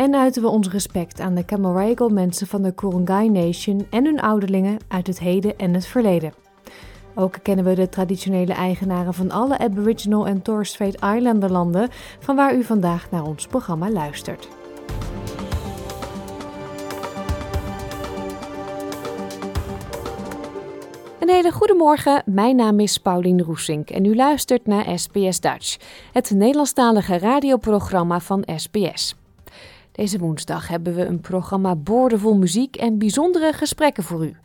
en uiten we ons respect aan de Camaragal mensen van de Kurungay Nation en hun ouderlingen uit het heden en het verleden. Ook kennen we de traditionele eigenaren van alle Aboriginal en Torres Strait Islander landen, van waar u vandaag naar ons programma luistert. Een hele goede morgen, mijn naam is Paulien Roesink en u luistert naar SBS Dutch, het Nederlandstalige radioprogramma van SBS. Deze woensdag hebben we een programma boordevol muziek en bijzondere gesprekken voor u.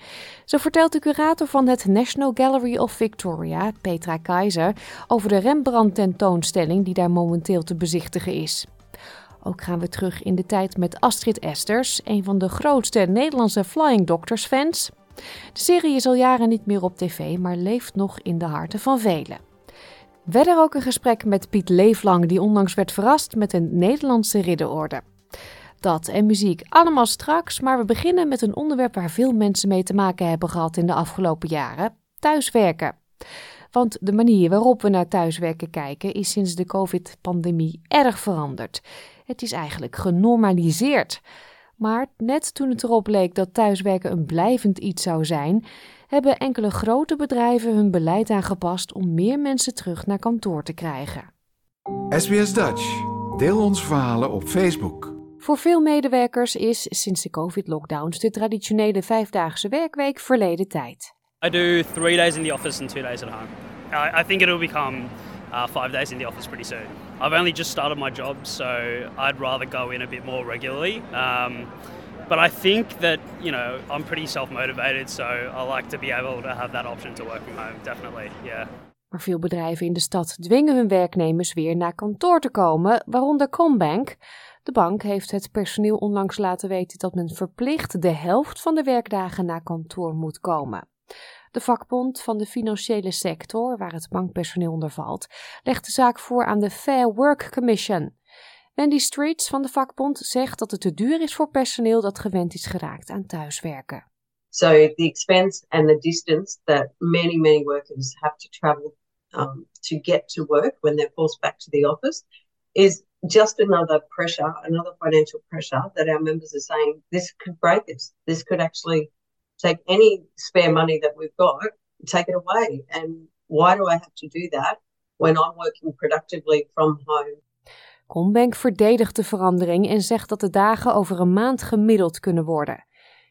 Zo vertelt de curator van het National Gallery of Victoria, Petra Keizer, over de Rembrandt-tentoonstelling die daar momenteel te bezichtigen is. Ook gaan we terug in de tijd met Astrid Esters, een van de grootste Nederlandse Flying Doctors fans. De serie is al jaren niet meer op tv, maar leeft nog in de harten van velen. Verder ook een gesprek met Piet Leeflang, die onlangs werd verrast met een Nederlandse ridderorde. Dat en muziek allemaal straks, maar we beginnen met een onderwerp waar veel mensen mee te maken hebben gehad in de afgelopen jaren: thuiswerken. Want de manier waarop we naar thuiswerken kijken is sinds de COVID-pandemie erg veranderd. Het is eigenlijk genormaliseerd. Maar net toen het erop leek dat thuiswerken een blijvend iets zou zijn, hebben enkele grote bedrijven hun beleid aangepast om meer mensen terug naar kantoor te krijgen. SBS Dutch. Deel onze verhalen op Facebook. Voor veel medewerkers is sinds de COVID-lockdowns de traditionele vijfdaagse werkweek verleden tijd. I do three days in the office and two days at home. I, I think it'll become uh, five days in the office pretty soon. I've only just started my job, so I'd rather go in a bit more regularly. Um, but I think that you know I'm pretty self-motivated, so I like to be able to have that option to work from home. Definitely, yeah. Maar veel bedrijven in de stad dwingen hun werknemers weer naar kantoor te komen, waaronder Combank. De bank heeft het personeel onlangs laten weten dat men verplicht de helft van de werkdagen naar kantoor moet komen. De vakbond van de financiële sector, waar het bankpersoneel onder valt, legt de zaak voor aan de Fair Work Commission. Wendy Streets van de vakbond zegt dat het te duur is voor personeel dat gewend is geraakt aan thuiswerken. So the expense and the distance that many, many workers have to travel um, to get to work when they're forced back to the office is just another pressure, another financial pressure that our members are saying this could break us. This could actually take any spare money that we've got, take it away. And why do I have to do that when I'm working productively from home? Combank verdedigt de verandering en zegt dat de dagen over een maand gemiddeld kunnen worden.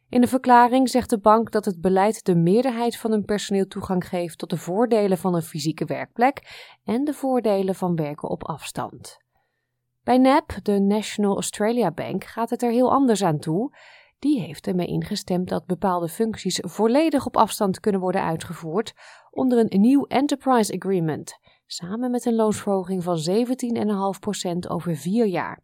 In de verklaring zegt de bank dat het beleid de meerderheid van hun personeel toegang geeft tot de voordelen van een fysieke werkplek en de voordelen van werken op afstand. Bij NAB, de National Australia Bank, gaat het er heel anders aan toe. Die heeft ermee ingestemd dat bepaalde functies volledig op afstand kunnen worden uitgevoerd onder een nieuw Enterprise Agreement, samen met een loonsverhoging van 17,5% over vier jaar.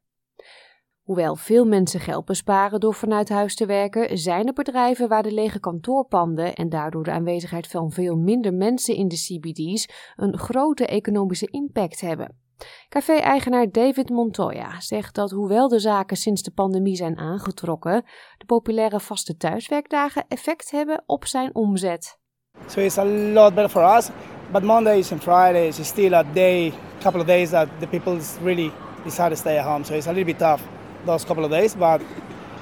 Hoewel veel mensen geld besparen door vanuit huis te werken, zijn er bedrijven waar de lege kantoorpanden en daardoor de aanwezigheid van veel minder mensen in de CBD's een grote economische impact hebben. Café-eigenaar David Montoya zegt dat hoewel de zaken sinds de pandemie zijn aangetrokken, de populaire vaste thuiswerkdagen effect hebben op zijn omzet. So it's a lot better for us, but Mondays and Fridays is still a day, couple of days that the people really decide to stay at home. So it's a little bit tough those couple of days, but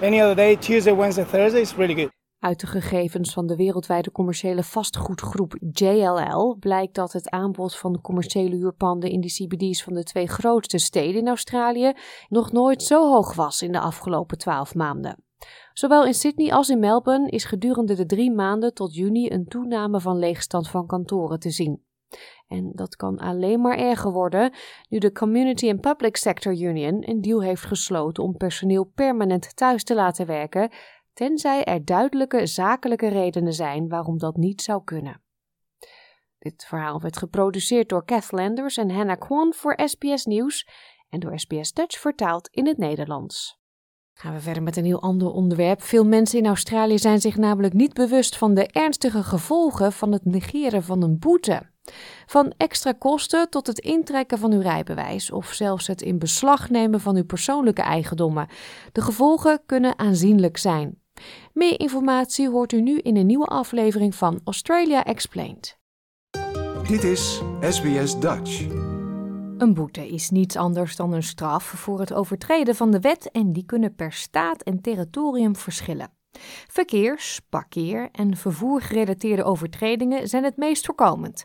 any other day, Tuesday, Wednesday, Thursday is really good. Uit de gegevens van de wereldwijde commerciële vastgoedgroep JLL blijkt dat het aanbod van commerciële huurpanden in de CBD's van de twee grootste steden in Australië nog nooit zo hoog was in de afgelopen twaalf maanden. Zowel in Sydney als in Melbourne is gedurende de drie maanden tot juni een toename van leegstand van kantoren te zien. En dat kan alleen maar erger worden nu de Community and Public Sector Union een deal heeft gesloten om personeel permanent thuis te laten werken tenzij er duidelijke zakelijke redenen zijn waarom dat niet zou kunnen. Dit verhaal werd geproduceerd door Kath Landers en Hannah Kwan voor SBS Nieuws en door SBS Dutch vertaald in het Nederlands. Gaan we verder met een heel ander onderwerp. Veel mensen in Australië zijn zich namelijk niet bewust van de ernstige gevolgen van het negeren van een boete. Van extra kosten tot het intrekken van uw rijbewijs of zelfs het in beslag nemen van uw persoonlijke eigendommen. De gevolgen kunnen aanzienlijk zijn. Meer informatie hoort u nu in een nieuwe aflevering van Australia Explained. Dit is SBS Dutch. Een boete is niets anders dan een straf voor het overtreden van de wet en die kunnen per staat en territorium verschillen. Verkeers, parkeer en vervoergerelateerde overtredingen zijn het meest voorkomend.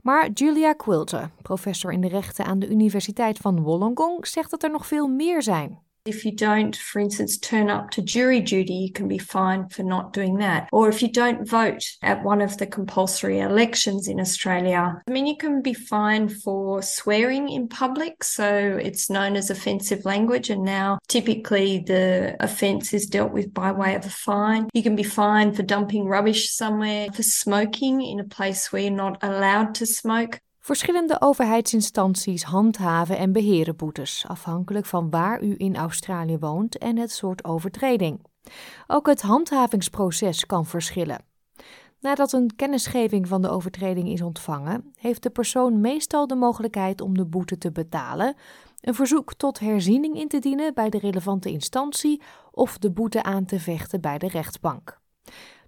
Maar Julia Quilter, professor in de rechten aan de Universiteit van Wollongong, zegt dat er nog veel meer zijn. If you don't, for instance, turn up to jury duty, you can be fined for not doing that. Or if you don't vote at one of the compulsory elections in Australia, I mean, you can be fined for swearing in public. So it's known as offensive language. And now typically the offence is dealt with by way of a fine. You can be fined for dumping rubbish somewhere, for smoking in a place where you're not allowed to smoke. Verschillende overheidsinstanties handhaven en beheren boetes, afhankelijk van waar u in Australië woont en het soort overtreding. Ook het handhavingsproces kan verschillen. Nadat een kennisgeving van de overtreding is ontvangen, heeft de persoon meestal de mogelijkheid om de boete te betalen, een verzoek tot herziening in te dienen bij de relevante instantie of de boete aan te vechten bij de rechtbank.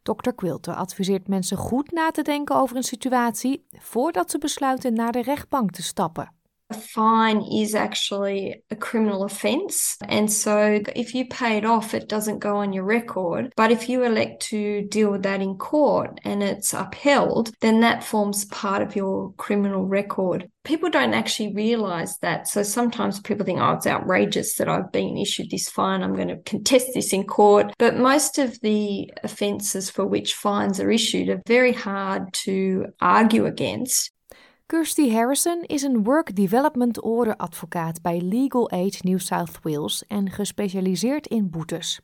Dr. Quilter adviseert mensen goed na te denken over een situatie voordat ze besluiten naar de rechtbank te stappen. A fine is actually a criminal offence. And so if you pay it off, it doesn't go on your record. But if you elect to deal with that in court and it's upheld, then that forms part of your criminal record. People don't actually realize that. So sometimes people think, oh, it's outrageous that I've been issued this fine. I'm going to contest this in court. But most of the offences for which fines are issued are very hard to argue against. Kirsty Harrison is een Work Development Order advocaat bij Legal Aid New South Wales en gespecialiseerd in boetes.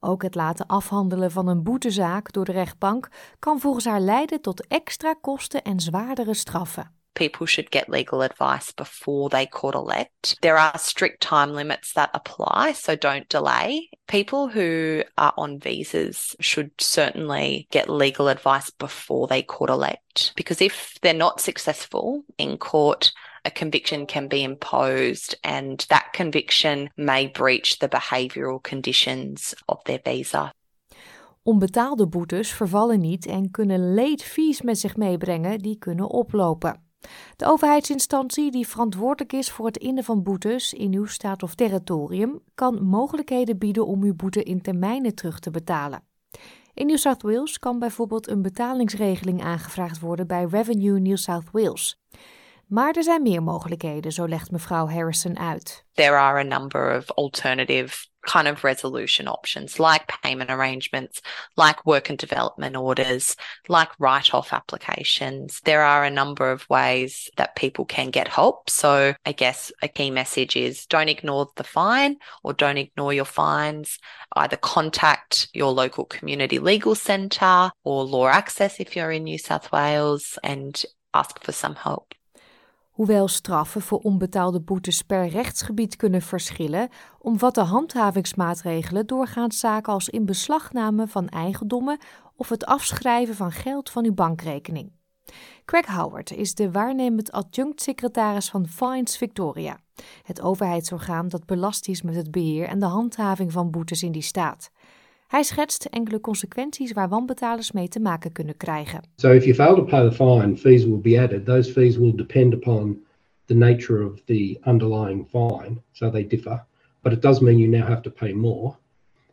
Ook het laten afhandelen van een boetezaak door de rechtbank kan volgens haar leiden tot extra kosten en zwaardere straffen. People should get legal advice before they court elect. There are strict time limits that apply, so don't delay. People who are on visas should certainly get legal advice before they court elect because if they're not successful in court, a conviction can be imposed and that conviction may breach the behavioural conditions of their visa. Onbetaalde boetes vervallen niet en kunnen late fees met zich meebrengen die kunnen oplopen. De overheidsinstantie die verantwoordelijk is voor het innen van boetes in uw staat of territorium kan mogelijkheden bieden om uw boete in termijnen terug te betalen. In New South Wales kan bijvoorbeeld een betalingsregeling aangevraagd worden bij Revenue New South Wales. Maar er zijn meer mogelijkheden, zo legt mevrouw Harrison uit. There are a number of alternative kind of resolution options like payment arrangements, like work and development orders, like write off applications. There are a number of ways that people can get help. So, I guess a key message is don't ignore the fine or don't ignore your fines. Either contact your local community legal centre or Law Access if you're in New South Wales and ask for some help. Hoewel straffen voor onbetaalde boetes per rechtsgebied kunnen verschillen, omvatten handhavingsmaatregelen doorgaans zaken als inbeslagname van eigendommen of het afschrijven van geld van uw bankrekening. Craig Howard is de waarnemend adjunct-secretaris van Fines Victoria, het overheidsorgaan dat belast is met het beheer en de handhaving van boetes in die staat. Hij schetst enkele consequenties waar wanbetalers mee te maken kunnen krijgen. So if you fail to pay the fine, fees will be added. Those fees will depend upon the nature of the underlying fine, so they differ. But it does mean you now have to pay more.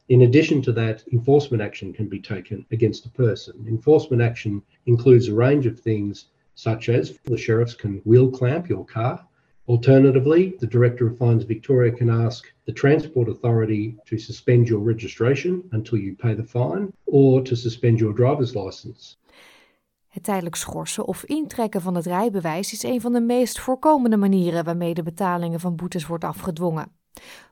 In addition to that, enforcement action can be taken against a person. Enforcement action includes a range of things such as the sheriffs can wheel clamp your car, Alternatively, the Director of Fines Victoria can ask the Transport Authority to suspend your registration until you pay the fine or to suspend your driver's license. Het tijdelijk schorsen of intrekken van het rijbewijs is een van de meest voorkomende manieren waarmee de betalingen van boetes wordt afgedwongen.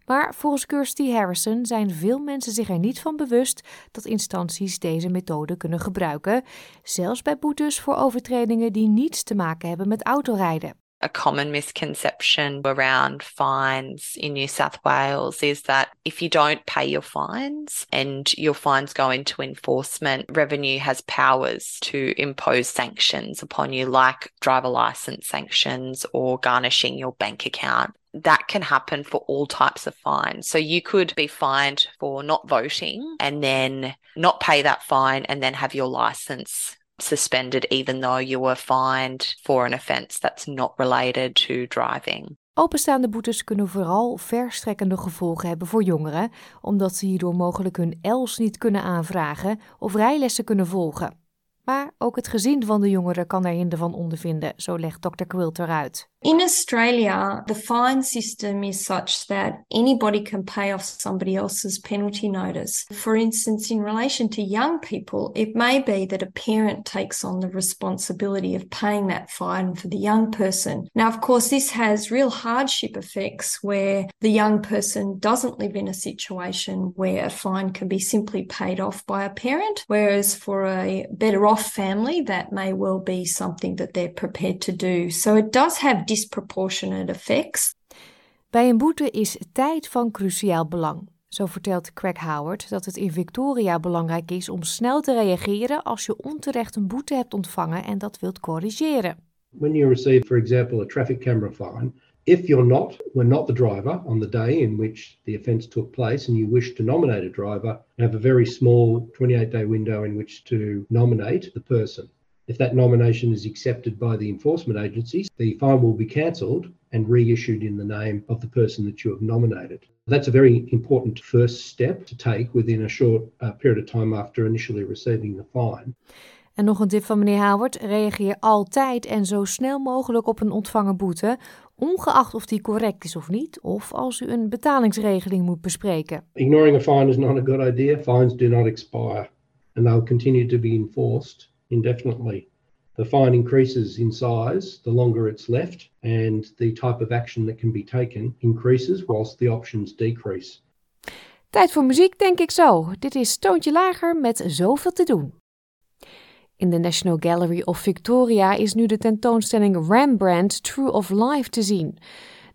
Maar volgens Kirsty Harrison zijn veel mensen zich er niet van bewust dat instanties deze methode kunnen gebruiken, zelfs bij boetes voor overtredingen die niets te maken hebben met autorijden. A common misconception around fines in New South Wales is that if you don't pay your fines and your fines go into enforcement, revenue has powers to impose sanctions upon you, like driver license sanctions or garnishing your bank account that can happen for all types of fines. So you could be fined for not voting and then not pay that fine and then have your license suspended even though you were fined for an offence that's not related to driving. Openstaande boetes kunnen vooral verstrekkende gevolgen hebben voor jongeren, omdat ze hierdoor mogelijk hun ELS niet kunnen aanvragen of rijlessen kunnen volgen. Maar ook het gezin van de jongeren kan er hinder van ondervinden, zo legt Dr. Quilter uit. In Australia, the fine system is such that anybody can pay off somebody else's penalty notice. For instance, in relation to young people, it may be that a parent takes on the responsibility of paying that fine for the young person. Now, of course, this has real hardship effects where the young person doesn't live in a situation where a fine can be simply paid off by a parent, whereas for a better off family, that may well be something that they're prepared to do. So it does have disproportionate effects. Bij een boete is tijd van cruciaal belang. Zo vertelt Craig Howard dat het in Victoria belangrijk is om snel te reageren als je onterecht een boete hebt ontvangen en dat wilt corrigeren. When you receive, for example, a traffic camera fine, if you're not, were not the driver on the day in which the offence took place and you wish to nominate a driver, you have a very small 28 day window in which to nominate the person. If that nomination is accepted by the enforcement agencies, the fine will be cancelled and reissued in the name of the person that you have nominated. That's a very important first step to take within a short uh, period of time after initially receiving the fine. En nog een tip van meneer Howard: reageer altijd en zo snel mogelijk op een ontvangen boete, ongeacht of die correct is of niet, of als u een betalingsregeling moet bespreken. Ignoring a fine is not a good idea. Fines do not expire and they'll continue to be enforced indefinitely. The fine increases in size the longer it's left, and the type of action that can be taken increases whilst the options decrease. Tijd voor muziek, denk ik zo. Dit is Toontje Lager met Zoveel te doen. In de National Gallery of Victoria is nu de tentoonstelling Rembrandt True of Life te zien.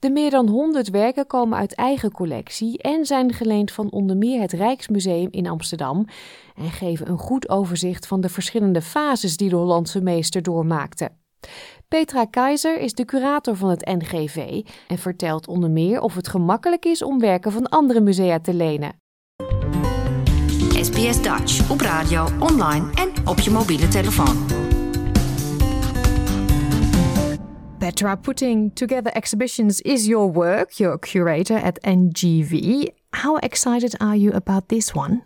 De meer dan 100 werken komen uit eigen collectie en zijn geleend van onder meer het Rijksmuseum in Amsterdam en geven een goed overzicht van de verschillende fases die de Hollandse meester doormaakte. Petra Keizer is de curator van het NGV en vertelt onder meer of het gemakkelijk is om werken van andere musea te lenen. SBS Dutch op radio, online en op je mobiele telefoon. Petra, putting together exhibitions is your work. You're a curator at NGV. How excited are you about this one?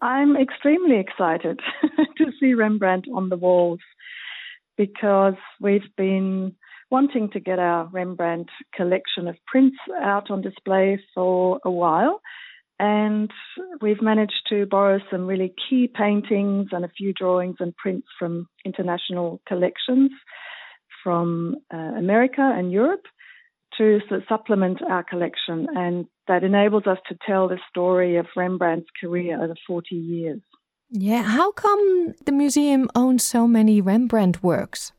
I'm extremely excited to see Rembrandt on the walls because we've been wanting to get our Rembrandt collection of prints out on display for a while. And we've managed to borrow some really key paintings and a few drawings and prints from international collections from uh, America and Europe to supplement our collection. And that enables us to tell the story of Rembrandt's career over 40 years. Yeah, how come the museum owns so many Rembrandt works?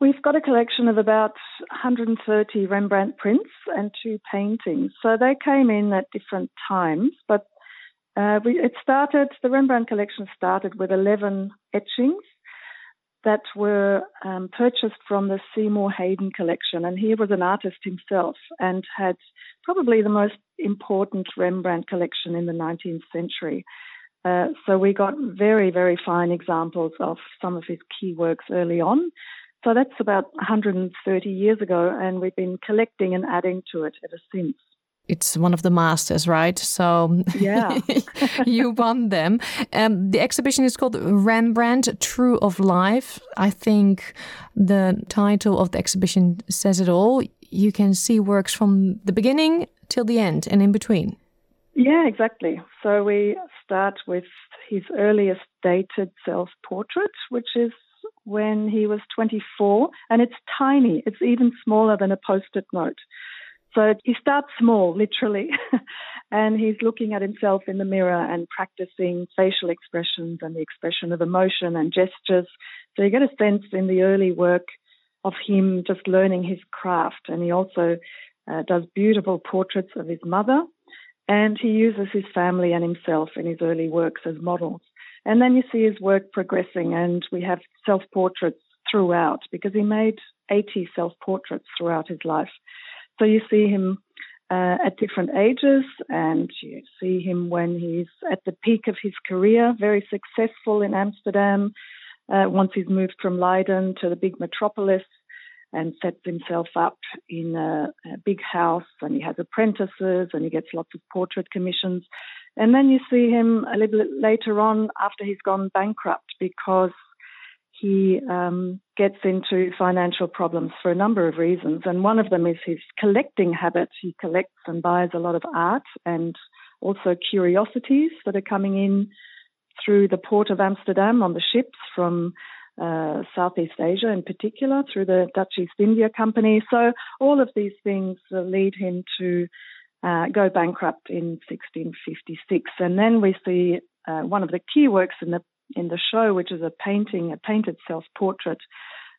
We've got a collection of about 130 Rembrandt prints and two paintings. So they came in at different times, but uh, we, it started, the Rembrandt collection started with 11 etchings that were um, purchased from the Seymour Hayden collection. And he was an artist himself and had probably the most important Rembrandt collection in the 19th century. Uh, so we got very, very fine examples of some of his key works early on. So that's about 130 years ago, and we've been collecting and adding to it ever since it's one of the masters, right? So yeah, you won them. Um, the exhibition is called Rembrandt: True of Life. I think the title of the exhibition says it all. You can see works from the beginning till the end and in between. Yeah, exactly. So we start with his earliest dated self-portrait, which is when he was 24, and it's tiny. It's even smaller than a post-it note. So he starts small, literally, and he's looking at himself in the mirror and practicing facial expressions and the expression of emotion and gestures. So you get a sense in the early work of him just learning his craft. And he also uh, does beautiful portraits of his mother. And he uses his family and himself in his early works as models. And then you see his work progressing, and we have self portraits throughout because he made 80 self portraits throughout his life. So you see him uh, at different ages, and you see him when he's at the peak of his career, very successful in Amsterdam. Uh, once he's moved from Leiden to the big metropolis and sets himself up in a, a big house, and he has apprentices, and he gets lots of portrait commissions. And then you see him a little bit later on after he's gone bankrupt because he um, gets into financial problems for a number of reasons. And one of them is his collecting habit. He collects and buys a lot of art and also curiosities that are coming in through the port of Amsterdam on the ships from uh, Southeast Asia in particular, through the Dutch East India Company. So all of these things lead him to uh, go bankrupt in 1656. And then we see uh, one of the key works in the in the show, which is a painting, a painted self portrait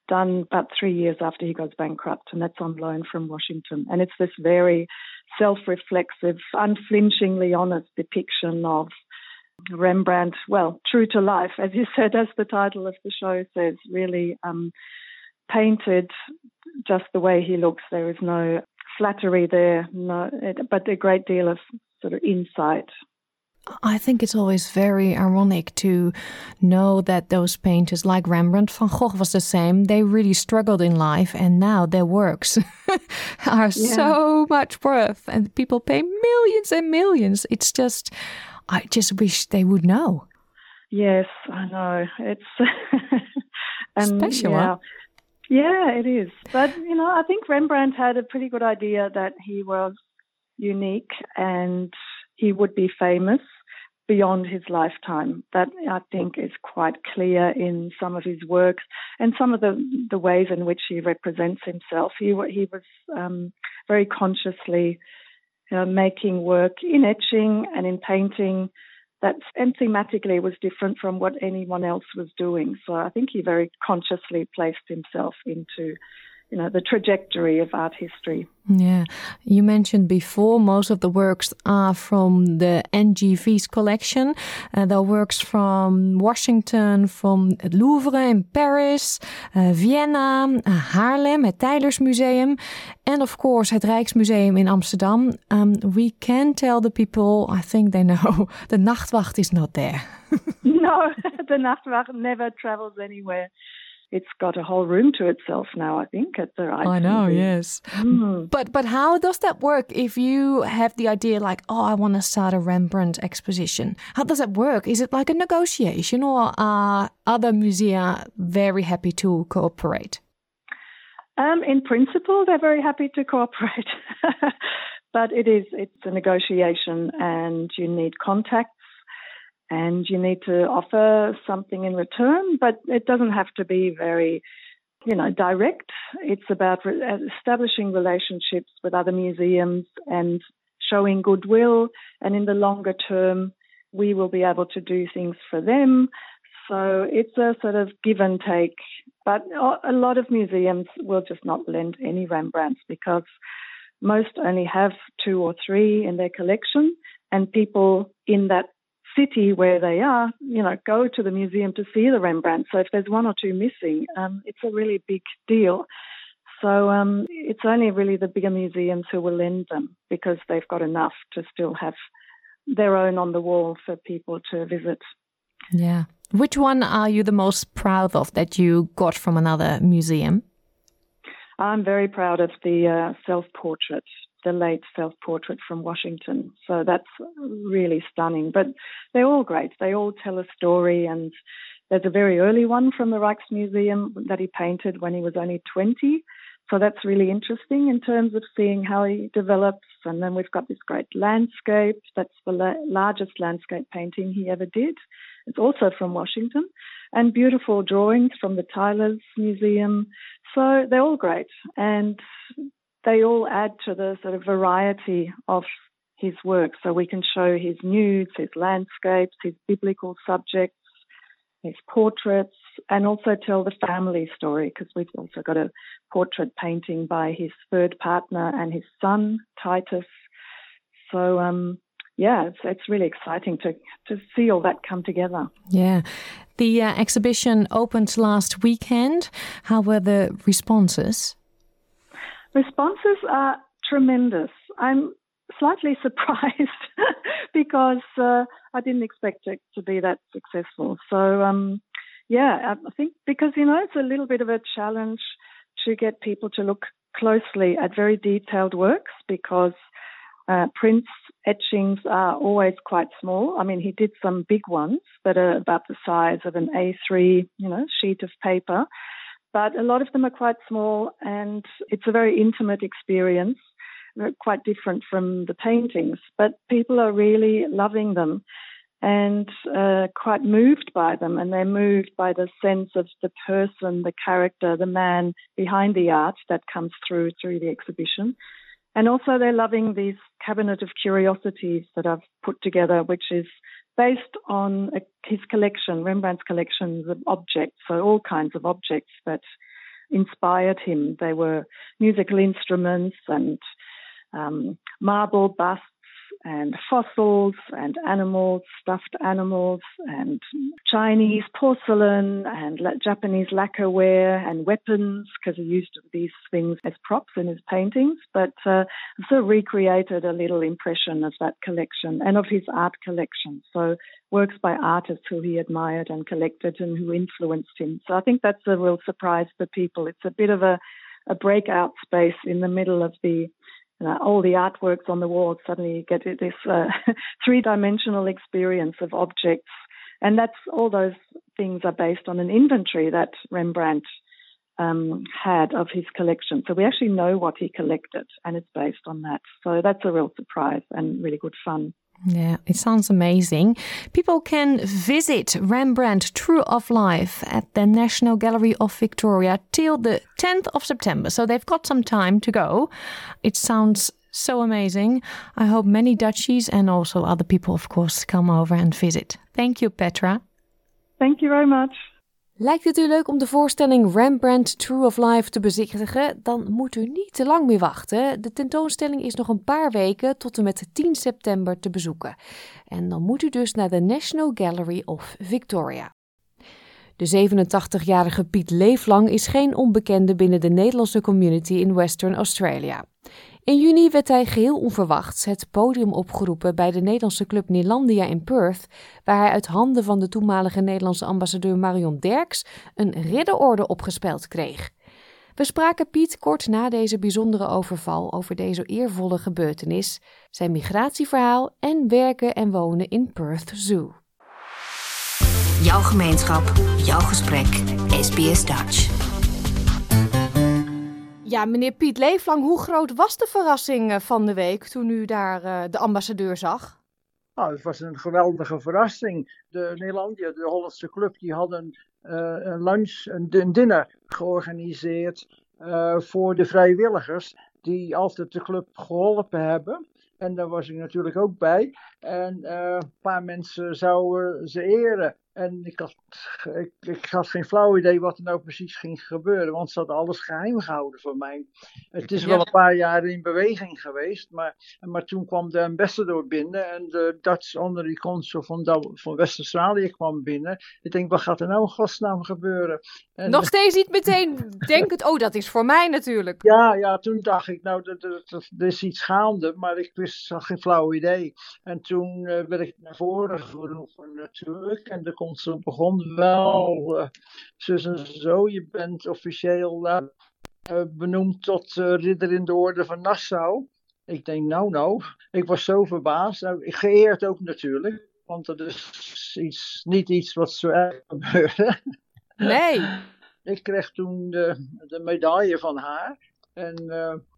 done about three years after he goes bankrupt, and that's on loan from Washington. And it's this very self reflexive, unflinchingly honest depiction of Rembrandt, well, true to life, as you said, as the title of the show says, really um, painted just the way he looks. There is no flattery there, no, but a great deal of sort of insight I think it's always very ironic to know that those painters, like Rembrandt, Van Gogh was the same. They really struggled in life, and now their works are yeah. so much worth, and people pay millions and millions. It's just, I just wish they would know. Yes, I know. It's and, special. Yeah. Huh? yeah, it is. But you know, I think Rembrandt had a pretty good idea that he was unique and he would be famous beyond his lifetime. That I think is quite clear in some of his works and some of the, the ways in which he represents himself. He, he was um, very consciously uh, making work in etching and in painting that and thematically was different from what anyone else was doing. So I think he very consciously placed himself into you know the trajectory of art history. Yeah, you mentioned before most of the works are from the NGV's collection. Uh, are works from Washington, from het Louvre in Paris, uh, Vienna, uh, Haarlem, het Tijlersmuseum, and of course het Rijksmuseum in Amsterdam. Um, we can tell the people, I think they know, the Nachtwacht is not there. no, the Nachtwacht never travels anywhere it's got a whole room to itself now. I think at the right. I know, yes. Mm. But but how does that work? If you have the idea, like, oh, I want to start a Rembrandt exposition, how does that work? Is it like a negotiation, or are other musea very happy to cooperate? Um, in principle, they're very happy to cooperate. but it is it's a negotiation, and you need contacts and you need to offer something in return, but it doesn't have to be very, you know, direct. It's about establishing relationships with other museums and showing goodwill. And in the longer term, we will be able to do things for them. So it's a sort of give and take. But a lot of museums will just not lend any Rembrandts because most only have two or three in their collection, and people in that city where they are, you know, go to the museum to see the Rembrandt. So if there's one or two missing, um, it's a really big deal. So um, it's only really the bigger museums who will lend them because they've got enough to still have their own on the wall for people to visit. Yeah. Which one are you the most proud of that you got from another museum? I'm very proud of the uh, self portrait the late self portrait from Washington. So that's really stunning. But they're all great. They all tell a story. And there's a very early one from the Rijksmuseum that he painted when he was only 20. So that's really interesting in terms of seeing how he develops. And then we've got this great landscape. That's the la- largest landscape painting he ever did. It's also from Washington. And beautiful drawings from the Tyler's Museum. So they're all great. And they all add to the sort of variety of his work. So we can show his nudes, his landscapes, his biblical subjects, his portraits, and also tell the family story because we've also got a portrait painting by his third partner and his son, Titus. So, um, yeah, it's, it's really exciting to, to see all that come together. Yeah. The uh, exhibition opened last weekend. How were the responses? Responses are tremendous. I'm slightly surprised because uh, I didn't expect it to be that successful. So, um, yeah, I think because, you know, it's a little bit of a challenge to get people to look closely at very detailed works because uh, etchings are always quite small. I mean, he did some big ones that are about the size of an A3, you know, sheet of paper, but a lot of them are quite small and it's a very intimate experience quite different from the paintings, but people are really loving them and uh, quite moved by them. And they're moved by the sense of the person, the character, the man behind the art that comes through through the exhibition. And also, they're loving these cabinet of curiosities that I've put together, which is based on his collection, Rembrandt's collections of objects, so all kinds of objects that inspired him. They were musical instruments and um, marble busts and fossils and animals, stuffed animals, and Chinese porcelain and Japanese lacquerware and weapons because he used these things as props in his paintings. But uh, of recreated a little impression of that collection and of his art collection. So works by artists who he admired and collected and who influenced him. So I think that's a real surprise for people. It's a bit of a a breakout space in the middle of the uh, all the artworks on the wall, suddenly you get this uh, three dimensional experience of objects. And that's all those things are based on an inventory that Rembrandt um, had of his collection. So we actually know what he collected, and it's based on that. So that's a real surprise and really good fun. Yeah, it sounds amazing. People can visit Rembrandt True of Life at the National Gallery of Victoria till the 10th of September. So they've got some time to go. It sounds so amazing. I hope many Dutchies and also other people, of course, come over and visit. Thank you, Petra. Thank you very much. Lijkt het u leuk om de voorstelling Rembrandt True of Life te bezichtigen? Dan moet u niet te lang meer wachten. De tentoonstelling is nog een paar weken tot en met 10 september te bezoeken. En dan moet u dus naar de National Gallery of Victoria. De 87-jarige Piet Leeflang is geen onbekende binnen de Nederlandse community in Western Australia. In juni werd hij geheel onverwachts het podium opgeroepen bij de Nederlandse club Nelandia in Perth, waar hij uit handen van de toenmalige Nederlandse ambassadeur Marion Derks een ridderorde opgespeld kreeg. We spraken Piet kort na deze bijzondere overval over deze eervolle gebeurtenis, zijn migratieverhaal en werken en wonen in Perth Zoo. Jouw gemeenschap, jouw gesprek, SBS Dutch. Ja, meneer Piet Leeflang, hoe groot was de verrassing eh, van de week toen u daar uh, de ambassadeur zag? Nou, het was een geweldige verrassing. De Nederlandia, de Hollandse club, die hadden uh, een lunch, een, een dinner georganiseerd voor de vrijwilligers die altijd de club geholpen hebben. En daar was ik natuurlijk ook bij. En een paar mensen zouden ze eren. En ik had, ik, ik, had geen flauw idee wat er nou precies ging gebeuren, want ze hadden alles geheim gehouden van mij. Het is wel een paar jaar in beweging geweest, maar, maar toen kwam de ambassador binnen en de Dutch honorary consul van, van West-Australië kwam binnen. Ik denk, wat gaat er nou in godsnaam gebeuren? En, Nog steeds niet meteen denken, oh dat is voor mij natuurlijk. Ja, ja toen dacht ik, nou er is iets gaande, maar ik wist, had geen flauw idee. En toen uh, werd ik naar voren geroepen natuurlijk en de consul begon wel, uh, zus en zo, je bent officieel uh, benoemd tot ridder in de orde van Nassau. Ik denk, nou, nou, ik was zo verbaasd. Nou, geëerd ook natuurlijk, want dat is iets, niet iets wat zo erg gebeurde. Nee. ik kreeg toen de, de medaille van haar. En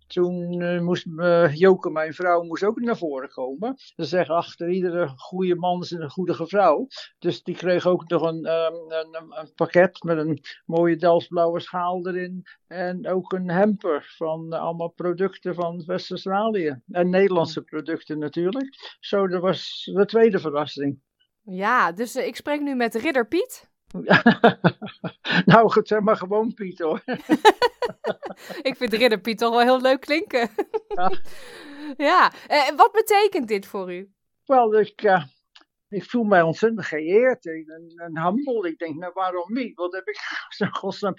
toen uh, moest uh, Joke, mijn vrouw, moest ook naar voren komen. Ze zeggen, achter iedere goede man is een goede vrouw. Dus die kreeg ook nog een, um, een, een, pakket met een mooie Delftsblauwe schaal erin. En ook een hamper van uh, allemaal producten van West-Australië. En Nederlandse producten natuurlijk. Zo, dat was de tweede verrassing. Ja, dus ik spreek nu met Ridder Piet. nou, goed, zeg maar gewoon Piet hoor. ik vind Ridder Piet toch wel heel leuk klinken. ja. ja. Uh, wat betekent dit voor u? Wel, ik, uh, ik voel mij ontzettend geëerd en, en humble. Ik denk, nou waarom niet? Wat heb ik zo godsnaam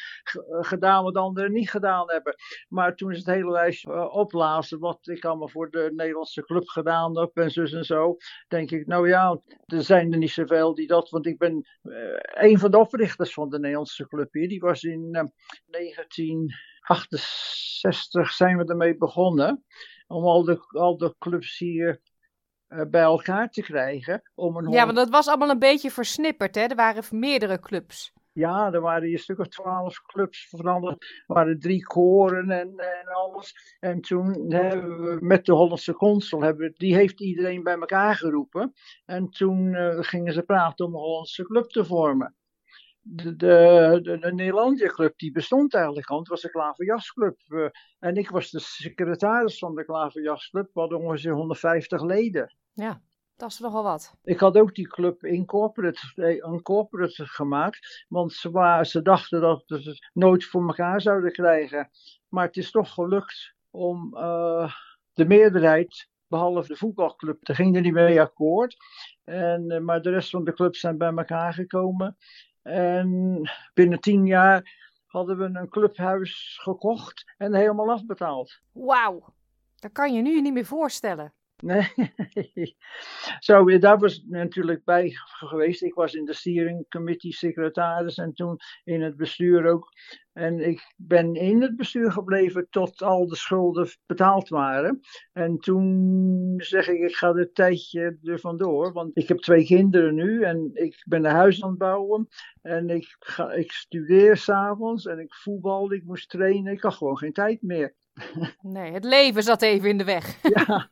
gedaan wat anderen niet gedaan hebben? Maar toen is het hele lijstje uh, opblazen wat ik allemaal voor de Nederlandse club gedaan heb en zo en zo. Denk ik, nou ja, er zijn er niet zoveel die dat, want ik ben uh, een van de oprichters van de Nederlandse club hier. Die was in uh, 1968 zijn we ermee begonnen. Om al de, al de clubs hier eh, bij elkaar te krijgen. Om een ja, want dat was allemaal een beetje versnipperd, hè? Er waren meerdere clubs. Ja, er waren een stuk of twaalf clubs veranderd. Er waren drie koren en, en alles. En toen hebben we met de Hollandse consul, hebben, die heeft iedereen bij elkaar geroepen. En toen uh, gingen ze praten om een Hollandse club te vormen. De, de, de, de Nederlandia Club die bestond eigenlijk al. Het was de Klaverjasclub. Uh, en ik was de secretaris van de Klaverjasclub. We hadden ongeveer 150 leden. Ja, dat is nogal wat. Ik had ook die club incorporate, incorporate gemaakt. Want ze, waren, ze dachten dat ze het nooit voor elkaar zouden krijgen. Maar het is toch gelukt om uh, de meerderheid, behalve de voetbalclub, daar ging er niet mee akkoord. En, uh, maar de rest van de clubs zijn bij elkaar gekomen. En binnen tien jaar hadden we een clubhuis gekocht en helemaal afbetaald. Wauw, dat kan je nu niet meer voorstellen. Nee, zo, daar was natuurlijk bij geweest. Ik was in de steering committee secretaris en toen in het bestuur ook. En ik ben in het bestuur gebleven tot al de schulden betaald waren. En toen zeg ik, ik ga een tijdje er vandoor. Want ik heb twee kinderen nu en ik ben een huis aan het bouwen. En ik, ga, ik studeer s'avonds en ik voetbal, ik moest trainen. Ik had gewoon geen tijd meer. Nee, het leven zat even in de weg. ja,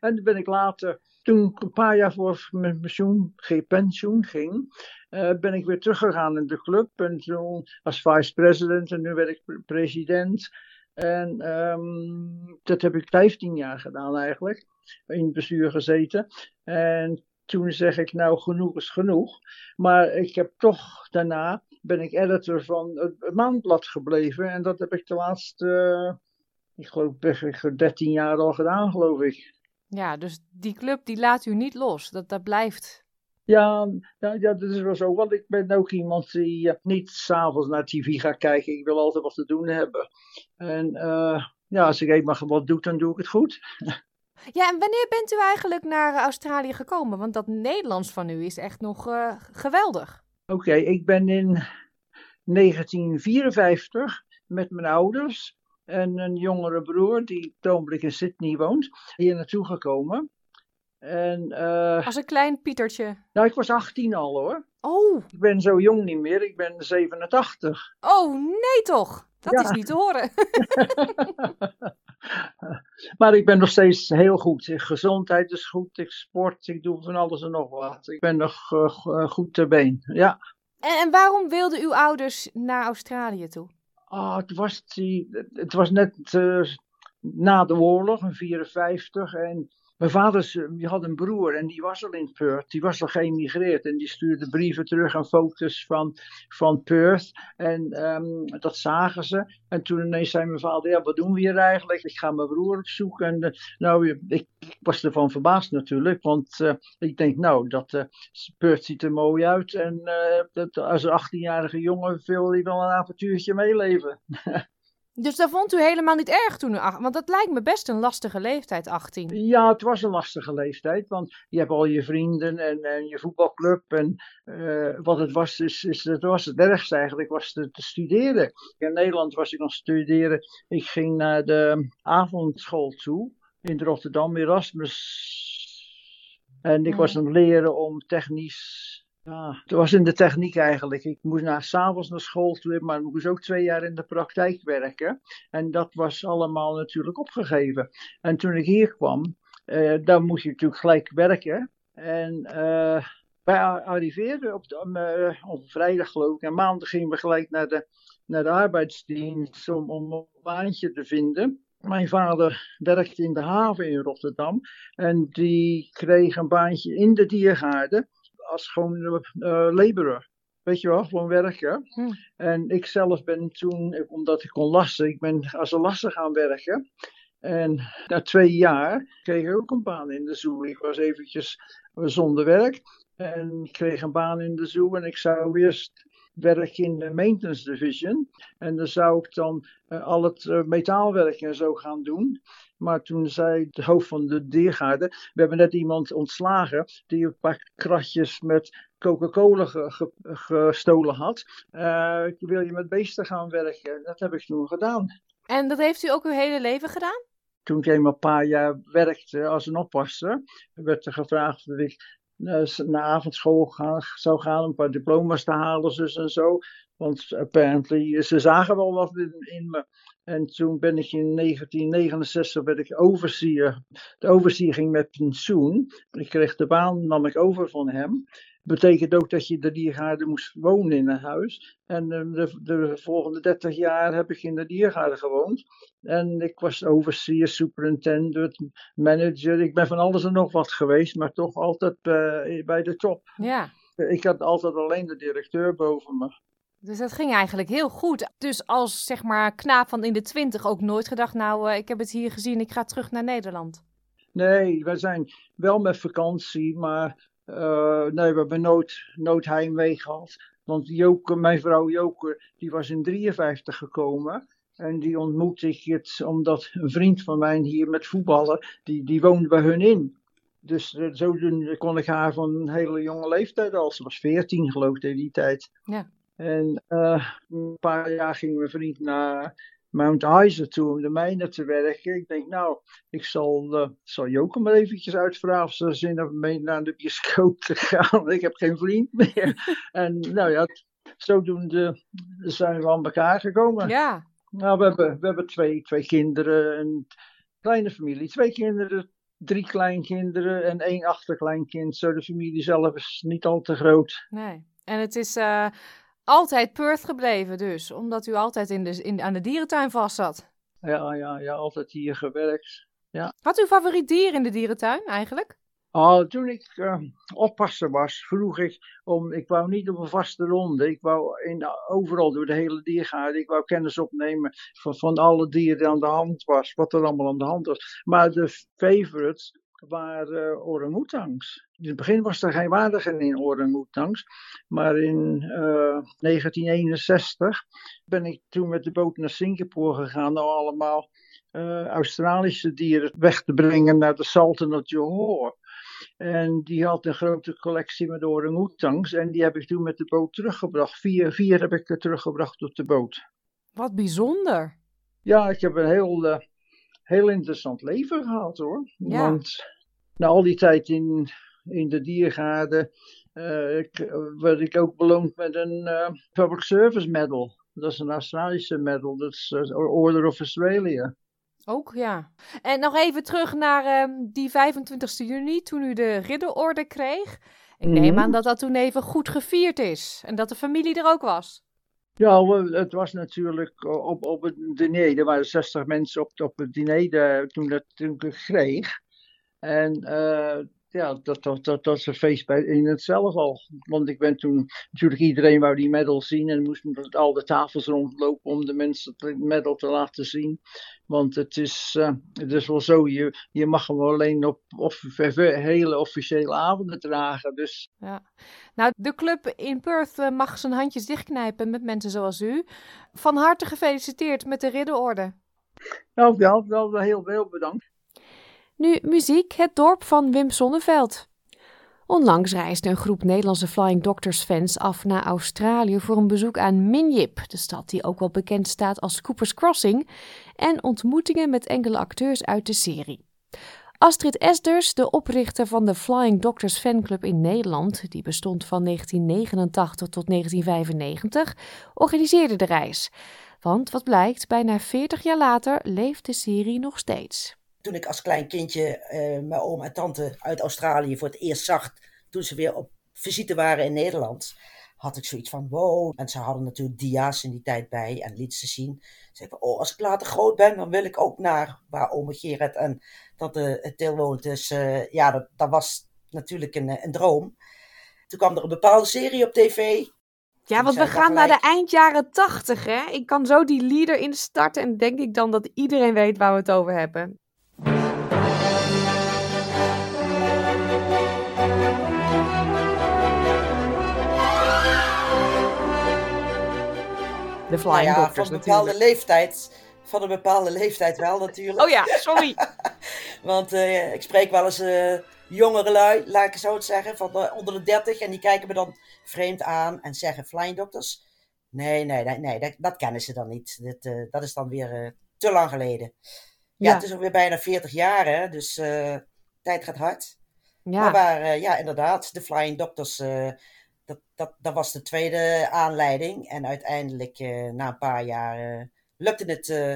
en toen ben ik later, toen ik een paar jaar voor mijn pensioen, geen pensioen ging, uh, ben ik weer teruggegaan in de club. En toen als vice-president en nu werd ik president. En um, dat heb ik 15 jaar gedaan eigenlijk, in het bestuur gezeten. En toen zeg ik, nou genoeg is genoeg. Maar ik heb toch daarna, ben ik editor van het maandblad gebleven. En dat heb ik de laatste, uh, ik geloof, 13 jaar al gedaan, geloof ik. Ja, dus die club die laat u niet los. Dat, dat blijft ja, ja, ja, dat is wel zo. Want ik ben ook iemand die uh, niet s'avonds naar tv gaat kijken. Ik wil altijd wat te doen hebben. En uh, ja, als ik eenmaal wat doe, dan doe ik het goed. Ja, en wanneer bent u eigenlijk naar Australië gekomen? Want dat Nederlands van u is echt nog uh, geweldig. Oké, okay, ik ben in 1954 met mijn ouders en een jongere broer die op in Sydney woont, hier naartoe gekomen. En, uh, Als een klein Pietertje. Nou, ik was 18 al hoor. Oh. Ik ben zo jong niet meer, ik ben 87. Oh, nee toch? Dat ja. is niet te horen. maar ik ben nog steeds heel goed. Gezondheid is goed, ik sport, ik doe van alles en nog wat. Ik ben nog uh, goed ter been, ja. En, en, waarom wilden uw ouders naar Australië toe? Oh, het, was die, het was net uh, na de oorlog, in 54. En mijn vader die had een broer en die was al in Perth. Die was al geëmigreerd en die stuurde brieven terug en foto's van, van Perth. En um, dat zagen ze. En toen ineens zei mijn vader, ja, wat doen we hier eigenlijk? Ik ga mijn broer opzoeken. En uh, nou, ik, was ervan verbaasd natuurlijk. Want uh, ik denk, nou, dat uh, Perth ziet er mooi uit. En dat, als een 18-jarige jongen wil hij wel een avontuurtje meeleven. Dus dat vond u helemaal niet erg toen u Want dat lijkt me best een lastige leeftijd, 18. Ja, het was een lastige leeftijd. Want je hebt al je vrienden en, en je voetbalclub. En uh, wat het was, is, is, het was het ergste eigenlijk, was te, te, studeren. In Nederland was ik nog studeren. Ik ging naar de avondschool toe in Rotterdam, Erasmus. En ik was aan het leren om technisch ja, het was in de techniek eigenlijk. Ik moest na, s'avonds naar school toe, maar ik moest ook twee jaar in de praktijk werken. En dat was allemaal natuurlijk opgegeven. En toen ik hier kwam, uh, dan moest je natuurlijk gelijk werken. En uh, wij arriveerden op, de, uh, op vrijdag geloof ik. En maandag gingen we gelijk naar de, naar de arbeidsdienst om, om een baantje te vinden. Mijn vader werkte in de haven in Rotterdam. En die kreeg een baantje in de diergaarden als gewoon uh, laborer. Weet je wel, gewoon werken. En ik zelf ben toen, omdat ik kon lassen, ik ben als een lasser gaan werken. En na twee jaar kreeg ik ook een baan in de zoo. Ik was eventjes zonder werk en ik kreeg een baan in de zoo en ik zou eerst werken in de maintenance division. En dan zou ik dan uh, al het uh, metaalwerk en zo gaan doen. Maar toen zei de hoofd van de diergaarde, we hebben net iemand ontslagen die een paar kratjes met Coca-Cola ge, ge, gestolen had. Uh, wil je met beesten gaan werken? Dat heb ik toen gedaan. En dat heeft u ook uw hele leven gedaan? Toen ik eenmaal een paar jaar werkte als een oppasser, werd er gevraagd of ik naar avondschool zou gaan, een paar diploma's te halen, dus en zo. Want apparently, ze zagen wel wat in, me. En toen ben ik in 1969 werd ik overseer. De overseer ging met pensioen. Ik kreeg de baan, nam ik over van hem. Betekent ook dat je de diergaarde moest wonen in een huis. En de, de, volgende 30 jaar heb ik in de diergaarde gewoond. En ik was overseer, superintendent, manager. Ik ben van alles en nog wat geweest, maar toch altijd uh, bij de top. Ja. Ik had altijd alleen de directeur boven me. Dus dat ging eigenlijk heel goed. Dus als zeg maar knaap van in de twintig ook nooit gedacht, nou uh, ik heb het hier gezien, ik ga terug naar Nederland. Nee, wij zijn wel met vakantie, maar uh, nee, we hebben nooit, nooit heimwee gehad. Want Joke, mijn vrouw Joker, die was in 53 gekomen. En die ontmoette ik het omdat een vriend van mij hier met voetballen, die, die woonde bij hun in. Dus uh, zodoende kon ik haar van een hele jonge leeftijd al. Ze was 14 geloof ik in die tijd. Ja. En uh, een paar jaar ging mijn vriend naar Mount Isa toe om de mijnen te werken. Ik denk, nou, ik zal, uh, zal Joke maar eventjes uitvragen of ze zin hebben mee naar de bioscoop te gaan. ik heb geen vriend meer. en nou ja, zodoende zijn we aan elkaar gekomen. Ja. Nou, we hebben, we hebben twee, twee kinderen, een kleine familie. Twee kinderen, drie kleinkinderen en één achterkleinkind. Zo de familie zelf is niet al te groot. Nee. En het is uh, altijd Perth gebleven dus, omdat u altijd in de, in, aan de dierentuin vast zat. Ja, ja, ja, altijd hier gewerkt. Ja. Had u een favoriet dier in de dierentuin eigenlijk? Oh, toen ik uh, oppasser was, vroeg ik om, ik wou niet op een vaste ronde. Ik wou in, overal door de hele diergaarde, ik wou kennis opnemen van, van alle dieren die aan de hand was, wat er allemaal aan de hand was. Maar de favorites waren uh, orang-oetangs. In het begin was er geen waardige in orang-oetangs, maar in uh, 1961 ben ik toen met de boot naar Singapore gegaan, nou allemaal uh, Australische dieren weg te brengen naar de Sultan of Johor. En die had een grote collectie met orang-oetangs. En die heb ik toen met de boot teruggebracht. Vier, vier heb ik er teruggebracht op de boot. Wat bijzonder. Ja, ik heb een heel, uh, heel interessant leven gehad hoor. Ja. Want na al die tijd in, in de diergaarde uh, ik, werd ik ook beloond met een uh, Public Service Medal. Dat is een Australische medal. Dat is Order of Australia. Ook, ja. En nog even terug naar um, die 25 juni, toen u de ridderorde kreeg. Ik neem Mhm. aan dat dat toen even goed gevierd is. En dat de familie er ook was. Ja, het was natuurlijk op, op het diner. Er waren 60 mensen op, op het diner de- toen, dat, toen ik het kreeg. En eh, ja, dat, dat, dat, dat was een feest bij, in het zelf al. Want ik ben toen, natuurlijk iedereen wou die medal zien. En moest met al de tafels rondlopen om de mensen de medal te laten zien. Want het is, eh, het is wel zo, je, je mag hem alleen op, op hele officiële avonden dragen. Dus Ja. Nou, de club in Perth eh, mag zijn handjes dichtknijpen met mensen zoals u. Van harte gefeliciteerd met de ridderorde. nou, wel, wel, wel heel, heel bedankt. Nu muziek, het dorp van Wim Sonneveld. Onlangs reisde een groep Nederlandse Flying Doctors fans af naar Australië voor een bezoek aan Minjip, de stad die ook wel bekend staat als Cooper's Crossing, en ontmoetingen met enkele acteurs uit de serie. Astrid Esders, de oprichter van de Flying Doctors fanclub in Nederland, die bestond van 1989 tot 1995, organiseerde de reis. Want wat blijkt, bijna 40 jaar later leeft de serie nog steeds. Toen ik als klein kindje eh, mijn oom en tante uit Australië voor het eerst zag, toen ze weer op visite waren in Nederland, had ik zoiets van wow. En ze hadden natuurlijk dia's in die tijd bij en lieten ze zien. Zei ik, oh, als ik later groot ben, dan wil ik ook naar waar ome Gerard en tante Til woont. Dus eh, ja, dat, dat was natuurlijk een, een droom. Toen kwam er een bepaalde serie op tv. Ja, want we gaan naar de eind jaren tachtig, hè? Ik kan zo die leader instarten en denk ik dan dat iedereen weet waar we het over hebben. De Flying Nou ja, Doctors van een bepaalde natuurlijk. leeftijd. Van een bepaalde leeftijd wel natuurlijk. Oh ja, sorry. Want eh, ik spreek wel eens eh, jongere lui, laat ik het zo het zeggen, van eh, onder de 30. En die kijken me dan vreemd aan en zeggen Flying Doctors. Nee, nee, nee, nee dat, dat kennen ze dan niet. Dat, dat is dan weer te lang geleden. Ja, Ja. het is alweer bijna 40 jaar, hè, dus tijd gaat hard. Ja. Maar waar, ja, inderdaad, de Flying Doctors, dat, dat, dat was de tweede aanleiding. En uiteindelijk, eh, na een paar jaar, eh, lukte het eh,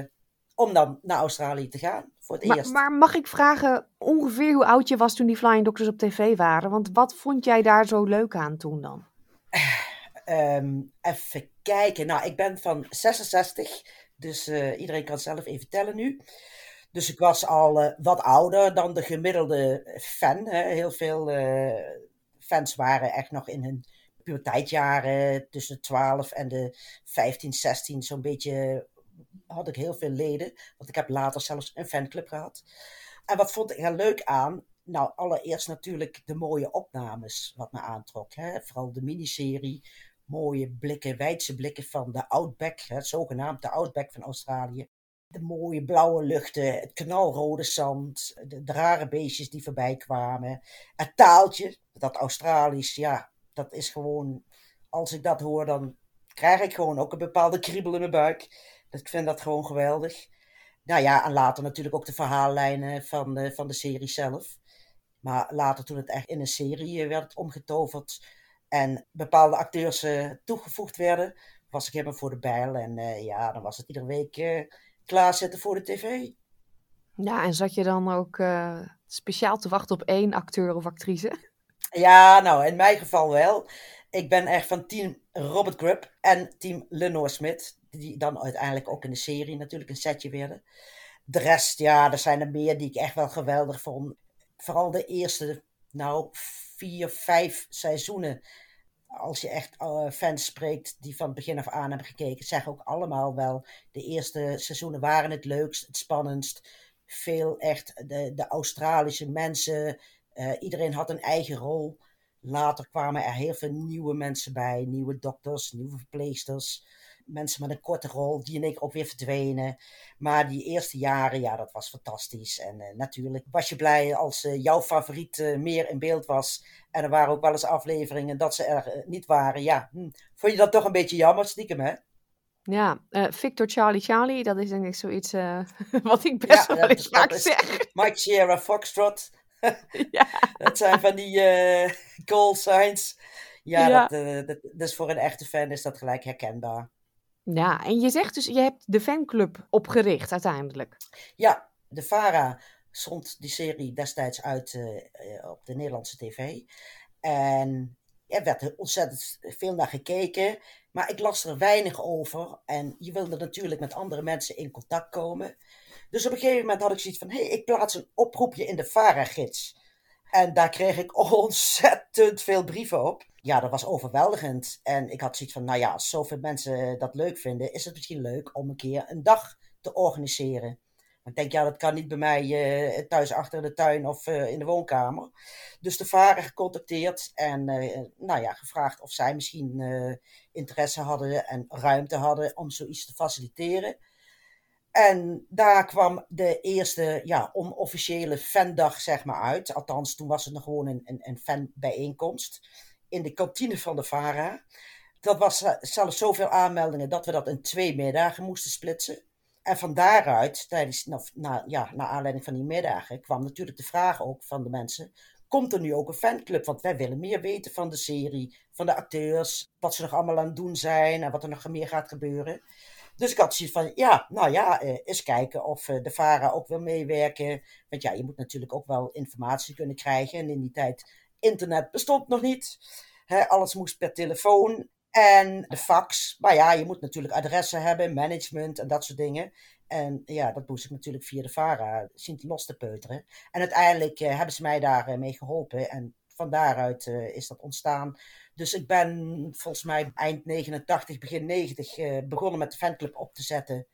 om dan naar Australië te gaan. Voor het Maar, eerst. maar mag ik vragen ongeveer hoe oud je was toen die Flying Doctors op tv waren? Want wat vond jij daar zo leuk aan toen dan? Ehm, even kijken. Nou, ik ben van 66, dus iedereen kan zelf even tellen nu. Dus ik was al wat ouder dan de gemiddelde fan. Hè. Heel veel fans waren echt nog in hun puberteitjaren, tussen de 12 en de 15, 16, zo'n beetje had ik heel veel leden. Want ik heb later zelfs een fanclub gehad. En wat vond ik er leuk aan? Nou, allereerst natuurlijk de mooie opnames wat me aantrok. Hè? Vooral de miniserie. Mooie blikken, wijdse blikken van de Outback, hè, zogenaamd de Outback van Australië. De mooie blauwe luchten, het knalrode zand, de, de rare beestjes die voorbij kwamen. Het taaltje, dat Australisch, ja, dat is gewoon, als ik dat hoor, dan krijg ik gewoon ook een bepaalde kriebel in mijn buik. Dus ik vind dat gewoon geweldig. Nou ja, en later natuurlijk ook de verhaallijnen van, de- van de serie zelf. Maar later, toen het echt in een serie eh, werd omgetoverd en bepaalde acteurs eh, toegevoegd werden, was ik helemaal voor de bijl. En eh, ja, dan was het iedere week klaarzitten voor de tv. Ja, en zat je dan ook speciaal te wachten op één acteur of actrice? Ja, nou, in mijn geval wel. Ik ben echt van team Robert Grubb en team Lenore Smith, die dan uiteindelijk ook in de serie natuurlijk een setje werden. De rest, ja, er zijn er meer die ik echt wel geweldig vond. Vooral de eerste, nou, vier, vijf seizoenen. Als je echt eh, fans spreekt die van begin af aan hebben gekeken, zeggen ook allemaal wel. De eerste seizoenen waren het leukst, het spannendst. Veel echt de, de Australische mensen. Eh, iedereen had een eigen rol. Later kwamen er heel veel nieuwe mensen bij. Nieuwe dokters, nieuwe verpleegsters. Mensen met een korte rol, die in één keer ook weer verdwenen. Maar die eerste jaren, ja, dat was fantastisch. En eh, natuurlijk was je blij als eh, jouw favoriet meer in beeld was. En er waren ook wel eens afleveringen dat ze er niet waren. Ja, hm. vond je dat toch een beetje jammer, stiekem, hè? Ja, Victor Charlie Charlie, dat is denk ik zoiets wat ik best wel eens vaak zeg. Mike Sierra Foxtrot. Dat zijn van die eh call signs. Ja, Ja. Dat, eh, dat, dus voor een echte fan is dat gelijk herkenbaar. Ja, en je zegt dus, je hebt de fanclub opgericht uiteindelijk. Ja, de VARA zond die serie destijds uit eh, op de Nederlandse tv. En er werd er ontzettend veel naar gekeken. Maar ik las er weinig over. En je wilde natuurlijk met andere mensen in contact komen. Dus op een gegeven moment had ik zoiets van... hé, hey, ik plaats een oproepje in de VARA-gids. En daar kreeg ik ontzettend veel brieven op. Ja, dat was overweldigend. En ik had zoiets van, nou ja, als zoveel mensen dat leuk vinden... is het misschien leuk om een keer een dag te organiseren. Ik denk, ja, dat kan niet bij mij eh, thuis achter de tuin of eh, in de woonkamer. Dus de varen gecontacteerd en eh, nou ja, gevraagd of zij misschien interesse hadden en ruimte hadden om zoiets te faciliteren. En daar kwam de eerste ja, onofficiële fandag zeg maar uit. Althans, toen was het nog gewoon een, een, een fanbijeenkomst in de kantine van de VARA. Dat was eh, zelfs zoveel aanmeldingen dat we dat in twee middagen moesten splitsen. En van daaruit, tijdens, nou, na, ja, naar aanleiding van die middagen, kwam natuurlijk de vraag ook van de mensen: komt er nu ook een fanclub? Want wij willen meer weten van de serie, van de acteurs, wat ze nog allemaal aan het doen zijn en wat er nog meer gaat gebeuren. Dus ik had zoiets van: ja, nou ja, eh, eens kijken of eh, de VARA ook wil meewerken. Want ja, je moet natuurlijk ook wel informatie kunnen krijgen. En in die tijd, internet bestond nog niet. Alles moest per telefoon. En de fax. Maar ja, je moet natuurlijk adressen hebben, management en dat soort dingen. En ja, dat moest ik natuurlijk via de VARA zien los te peuteren. En uiteindelijk eh, hebben ze mij daarmee mee geholpen. En van daaruit is dat ontstaan. Dus ik ben volgens mij eind 89, begin 90 begonnen met de fanclub op te zetten.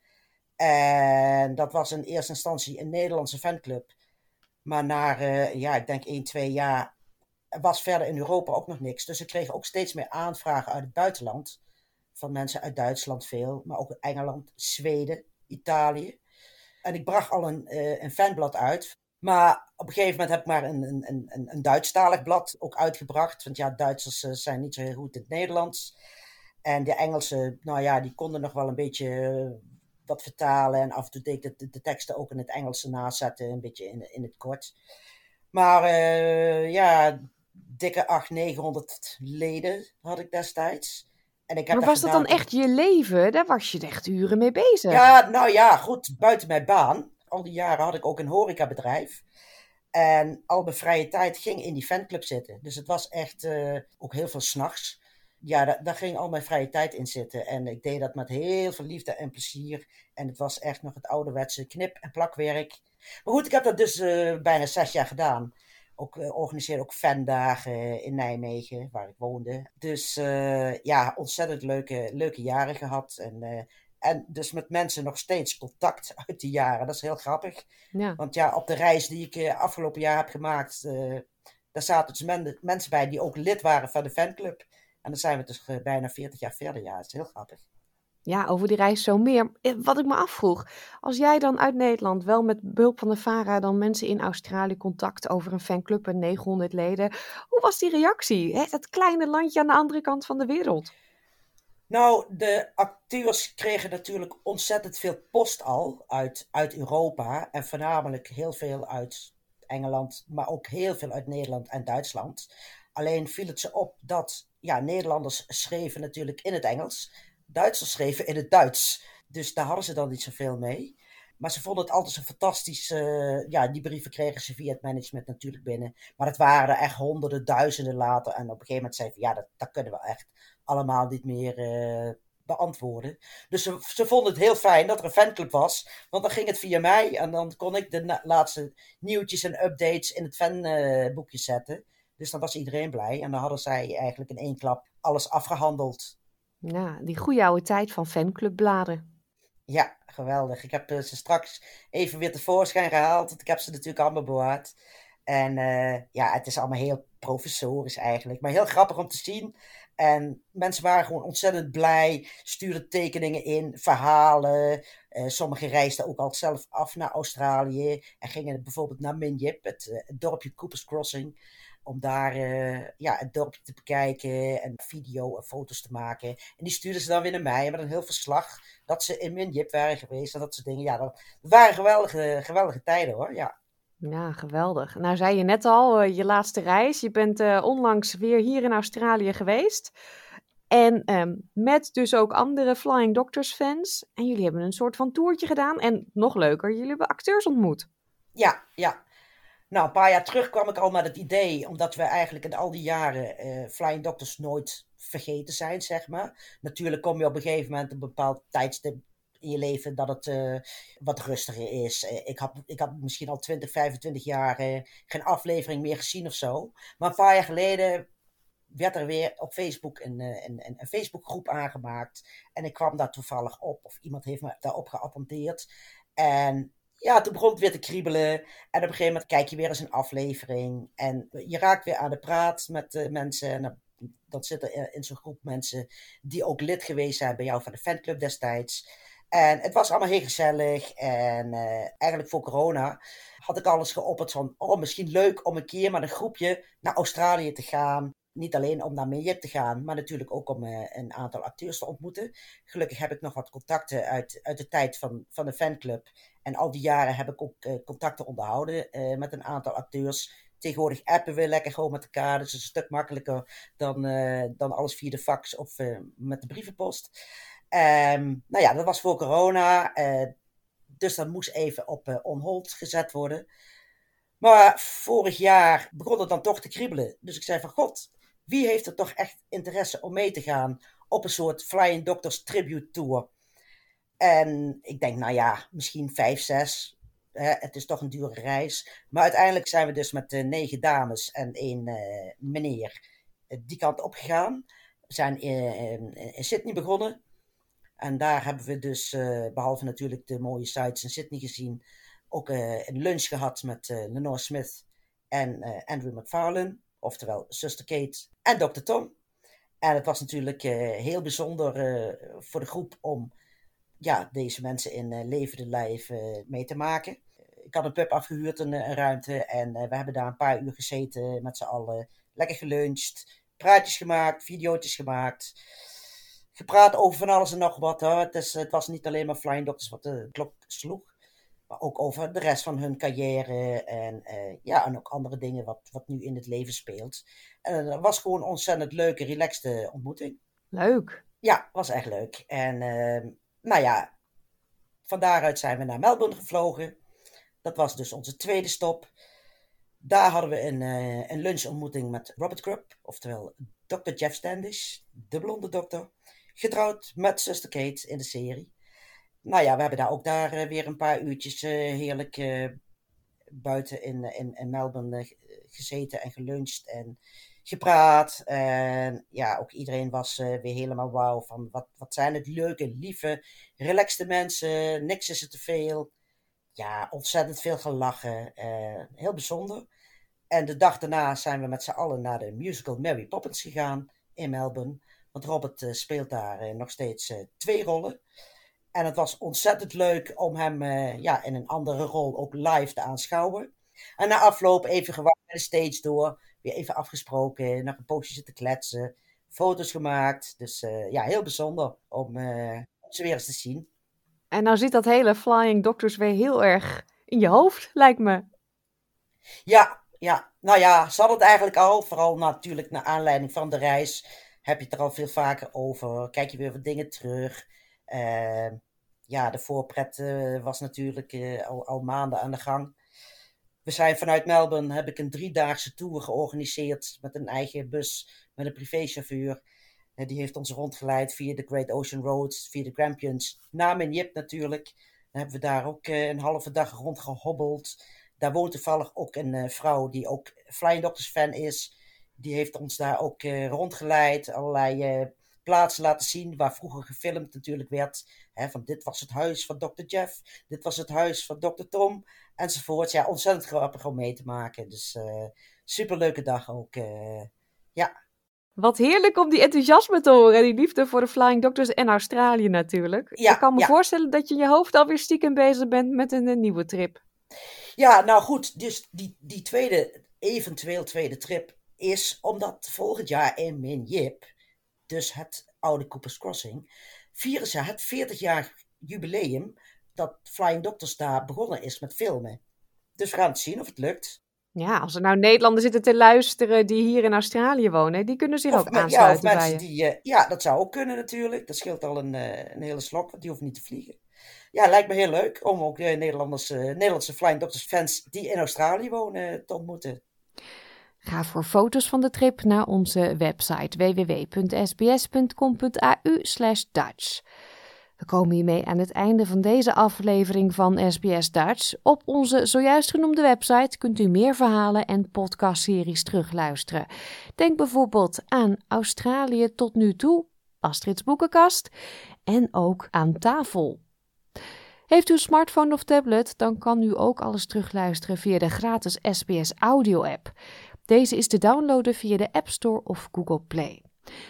En dat was in eerste instantie een Nederlandse fanclub. Maar na, ja, ik denk 1, 2 jaar was verder in Europa ook nog niks. Dus ik kreeg ook steeds meer aanvragen uit het buitenland. Van mensen uit Duitsland veel, maar ook Engeland, Zweden, Italië. En ik bracht al een, een fanblad uit. Maar op een gegeven moment heb ik maar een, een, een, een Duitsstalig blad ook uitgebracht. Want ja, Duitsers uh, zijn niet zo heel goed in het Nederlands. En de Engelsen, nou ja, die konden nog wel een beetje wat vertalen. En af en toe deed ik de, de, teksten ook in het Engels nazetten, een beetje in, in het kort. Maar ja, dikke 800, 900 leden had ik destijds. En ik heb maar was dat dan echt je leven? Daar was je echt uren mee bezig. Ja, nou ja, goed, buiten mijn baan. Al die jaren had ik ook een horecabedrijf. En al mijn vrije tijd ging in die fanclub zitten. Dus het was echt uh, ook heel veel s'nachts. Ja, daar, daar, ging al mijn vrije tijd in zitten. En ik deed dat met heel veel liefde en plezier. En het was echt nog het ouderwetse knip- en plakwerk. Maar goed, ik heb dat dus uh, bijna zes jaar gedaan ook uh, organiseerde ook fandagen in Nijmegen, waar ik woonde. Dus ja, ontzettend leuke, leuke jaren gehad. En, en dus met mensen nog steeds contact uit die jaren. Dat is heel grappig. Ja. Want ja, op de reis die ik afgelopen jaar heb gemaakt, daar zaten dus men, mensen bij die ook lid waren van de fanclub. En dan zijn we dus bijna 40 jaar verder. Ja, dat is heel grappig. Ja, over die reis zo meer. Eh, wat ik me afvroeg, als jij dan uit Nederland wel met behulp van de VARA dan mensen in Australië contact over een fanclub en 900 leden, hoe was die reactie? Hè? Dat kleine landje aan de andere kant van de wereld. Nou, de acteurs kregen natuurlijk ontzettend veel post al uit, uit Europa en voornamelijk heel veel uit Engeland, maar ook heel veel uit Nederland en Duitsland. Alleen viel het ze op dat ja, Nederlanders schreven natuurlijk in het Engels Duitsers schreven in het Duits. Dus daar hadden ze dan niet zoveel mee. Maar ze vonden het altijd zo fantastisch. Uh, ja, die brieven kregen ze via het management natuurlijk binnen. Maar het waren er echt honderden, duizenden later. En op een gegeven moment zeiden ze: ja, dat, dat kunnen we echt allemaal niet meer uh, beantwoorden. Dus ze, ze, vonden het heel fijn dat er een fanclub was. Want dan ging het via mij. En dan kon ik de laatste nieuwtjes en updates in het fanboekje zetten. Dus dan was iedereen blij. En dan hadden zij eigenlijk in één klap alles afgehandeld. Ja, die goede oude tijd van fanclubbladen. Ja, geweldig. Ik heb ze straks even weer tevoorschijn gehaald. Want ik heb ze natuurlijk allemaal bewaard. En uh, ja, het is allemaal heel professorisch eigenlijk. Maar heel grappig om te zien. En mensen waren gewoon ontzettend blij. Stuurden tekeningen in, verhalen. Uh, sommigen reisden ook al zelf af naar Australië. En gingen bijvoorbeeld naar Minjip, het, uh, het dorpje Cooper's Crossing om daar uh, ja, het dorpje te bekijken en video en foto's te maken. En die stuurden ze dan weer naar mij met een heel verslag dat ze in Minjip waren geweest en dat soort dingen. Ja, dat waren geweldige, geweldige tijden hoor, ja. Ja, geweldig. Nou zei je net al, uh, je laatste reis. Je bent uh, onlangs weer hier in Australië geweest. En um, met dus ook andere Flying Doctors fans. En jullie hebben een soort van toertje gedaan. En nog leuker, jullie hebben acteurs ontmoet. Ja, ja. Nou, een paar jaar terug kwam ik al met het idee, omdat we eigenlijk in al die jaren uh, Flying Doctors nooit vergeten zijn, zeg maar. Natuurlijk kom je op een gegeven moment een bepaald tijdstip in je leven dat het uh, wat rustiger is. Uh, ik, had, ik had misschien al 20, 25 jaar geen aflevering meer gezien of zo. Maar een paar jaar geleden werd er weer op Facebook een, een, een, Facebookgroep aangemaakt. En ik kwam daar toevallig op, of iemand heeft me daarop geattendeerd. En ja, toen begon het weer te kriebelen. En op een gegeven moment kijk je weer eens een aflevering. En je raakt weer aan de praat met mensen. En dan, dan zitten in zo'n groep mensen die ook lid geweest zijn bij jou van de fanclub destijds. En het was allemaal heel gezellig. En uh, eigenlijk voor corona had ik alles geopperd van... Oh, misschien leuk om een keer met een groepje naar Australië te gaan. Niet alleen om naar Minjip te gaan, maar natuurlijk ook om uh, een aantal acteurs te ontmoeten. Gelukkig heb ik nog wat contacten uit, uit de tijd van, van de fanclub. En al die jaren heb ik ook uh, contacten onderhouden met een aantal acteurs. Tegenwoordig appen we lekker gewoon met elkaar. Dus het is een stuk makkelijker dan, dan alles via de fax of met de brievenpost. Um, nou ja, dat was voor corona. dus dat moest even op on hold gezet worden. Maar vorig jaar begon het dan toch te kriebelen. Dus ik zei van god, wie heeft er toch echt interesse om mee te gaan op een soort Flying Doctors Tribute Tour? En ik denk, nou ja, misschien vijf, zes Hè, het is toch een dure reis. Maar uiteindelijk zijn we dus met uh, negen dames en één uh, meneer die kant op gegaan. Zijn in, in, Sydney begonnen. En daar hebben we dus, behalve natuurlijk de mooie sites in Sydney gezien, ook een lunch gehad met Lenore Smith en Andrew McFarlane. Oftewel Sister Kate en Dr. Tom. En het was natuurlijk heel bijzonder voor de groep om ja, deze mensen in uh, levende lijf uh, mee te maken. Ik had een pub afgehuurd, een, een ruimte. En uh, we hebben daar een paar uur gezeten met z'n allen. Lekker geluncht, praatjes gemaakt, video's gemaakt. Gepraat over van alles en nog wat. Hoor. Het, is, het was niet alleen maar Flying Doctors wat de klok sloeg. Maar ook over de rest van hun carrière. En, ja, en ook andere dingen wat, wat nu in het leven speelt. En het was gewoon een ontzettend leuke, relaxte ontmoeting. Leuk. Ja, was echt leuk. En ehm, nou ja, van daaruit zijn we naar Melbourne gevlogen. Dat was dus onze tweede stop. Daar hadden we een, uh, een lunchontmoeting met Robert Krupp, oftewel Dr. Jeff Standish, de blonde dokter. Getrouwd met zuster Kate in de serie. Nou ja, we hebben daar ook daar uh, weer een paar uurtjes uh, heerlijk buiten in, in, in Melbourne gezeten en geluncht. En gepraat. En ja, ook iedereen was weer helemaal wauw van wat, wat zijn het leuke, lieve, relaxte mensen. Niks is er te veel. Ja, ontzettend veel gelachen. Heel bijzonder. En de dag daarna zijn we met z'n allen naar de musical Mary Poppins gegaan in Melbourne. Want Robert uh, speelt daar nog steeds twee rollen. En het was ontzettend leuk om hem ja, in een andere rol ook live te aanschouwen. En na afloop even gewacht de stage door weer even afgesproken, nog een poosje zitten kletsen, foto's gemaakt. Dus uh, ja, heel bijzonder om, uh, ze weer eens te zien. En nou zit dat hele Flying Doctors weer heel erg in je hoofd, lijkt me. Ja, ja. Nou ja, ze hadden het eigenlijk al, vooral natuurlijk naar aanleiding van de reis, heb je het er al veel vaker over. Kijk je weer wat dingen terug. Uh, ja, de voorpret was natuurlijk al, al maanden aan de gang. We zijn vanuit Melbourne, heb ik een driedaagse tour georganiseerd met een eigen bus, met een privéchauffeur. Die heeft ons rondgeleid via de Great Ocean Roads, via de Grampians, naar Jip natuurlijk. Dan hebben we daar ook eh, een halve dag rondgehobbeld. Daar woont toevallig ook een vrouw die ook Flying Doctors fan is. Die heeft ons daar ook uh, rondgeleid, allerlei plaatsen laten zien waar vroeger gefilmd natuurlijk werd. Hè, van dit was het huis van Dr. Jeff, dit was het huis van Dr. Tom, enzovoort. Ja, ontzettend grappig om mee te maken. Dus uh, superleuke dag ook. Uh, ja. Wat heerlijk om die enthousiasme te horen. Die liefde voor de Flying Doctors en Australië natuurlijk. Ja, Ik kan me voorstellen dat je in je hoofd alweer stiekem bezig bent met een, een nieuwe trip. Ja, nou goed. Dus die, die tweede, eventueel tweede trip is omdat volgend jaar in Minjip dus het oude Cooper's Crossing, vieren ze het 40 jaar jubileum dat Flying Doctors daar begonnen is met filmen. Dus we gaan het zien of het lukt. Ja, als er nou Nederlanders zitten te luisteren die hier in Australië wonen, die kunnen zich ook aansluiten ja, of mensen Die, uh, ja, dat zou ook kunnen natuurlijk. Dat scheelt al een, uh, een hele slok, want die hoeven niet te vliegen. Ja, lijkt me heel leuk om ook Nederlanders, Nederlandse Flying Doctors fans die in Australië wonen te ontmoeten. Ga voor foto's van de trip naar onze website www.sbs.com.au/dutch. We komen hiermee aan het einde van deze aflevering van SBS Dutch. Op onze zojuist genoemde website kunt u meer verhalen en podcastseries terugluisteren. Denk bijvoorbeeld aan Australië tot nu toe, Astrid's boekenkast en ook aan tafel. Heeft u een smartphone of tablet, dan kan u ook alles terugluisteren via de gratis SBS Audio app. Deze is te downloaden via de App Store of Google Play.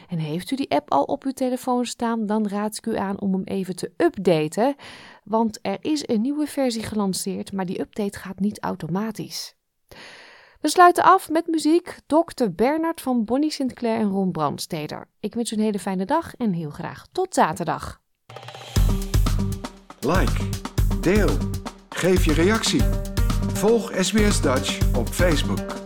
En heeft u die app al op uw telefoon staan, dan raad ik u aan om hem even te updaten. Want er is een nieuwe versie gelanceerd, maar die update gaat niet automatisch. We sluiten af met muziek. Dr. Bernard van Bonnie Sinclair en Ron Brandsteder. Ik wens u een hele fijne dag en heel graag tot zaterdag. Like, deel, geef je reactie. Volg SBS Dutch op Facebook.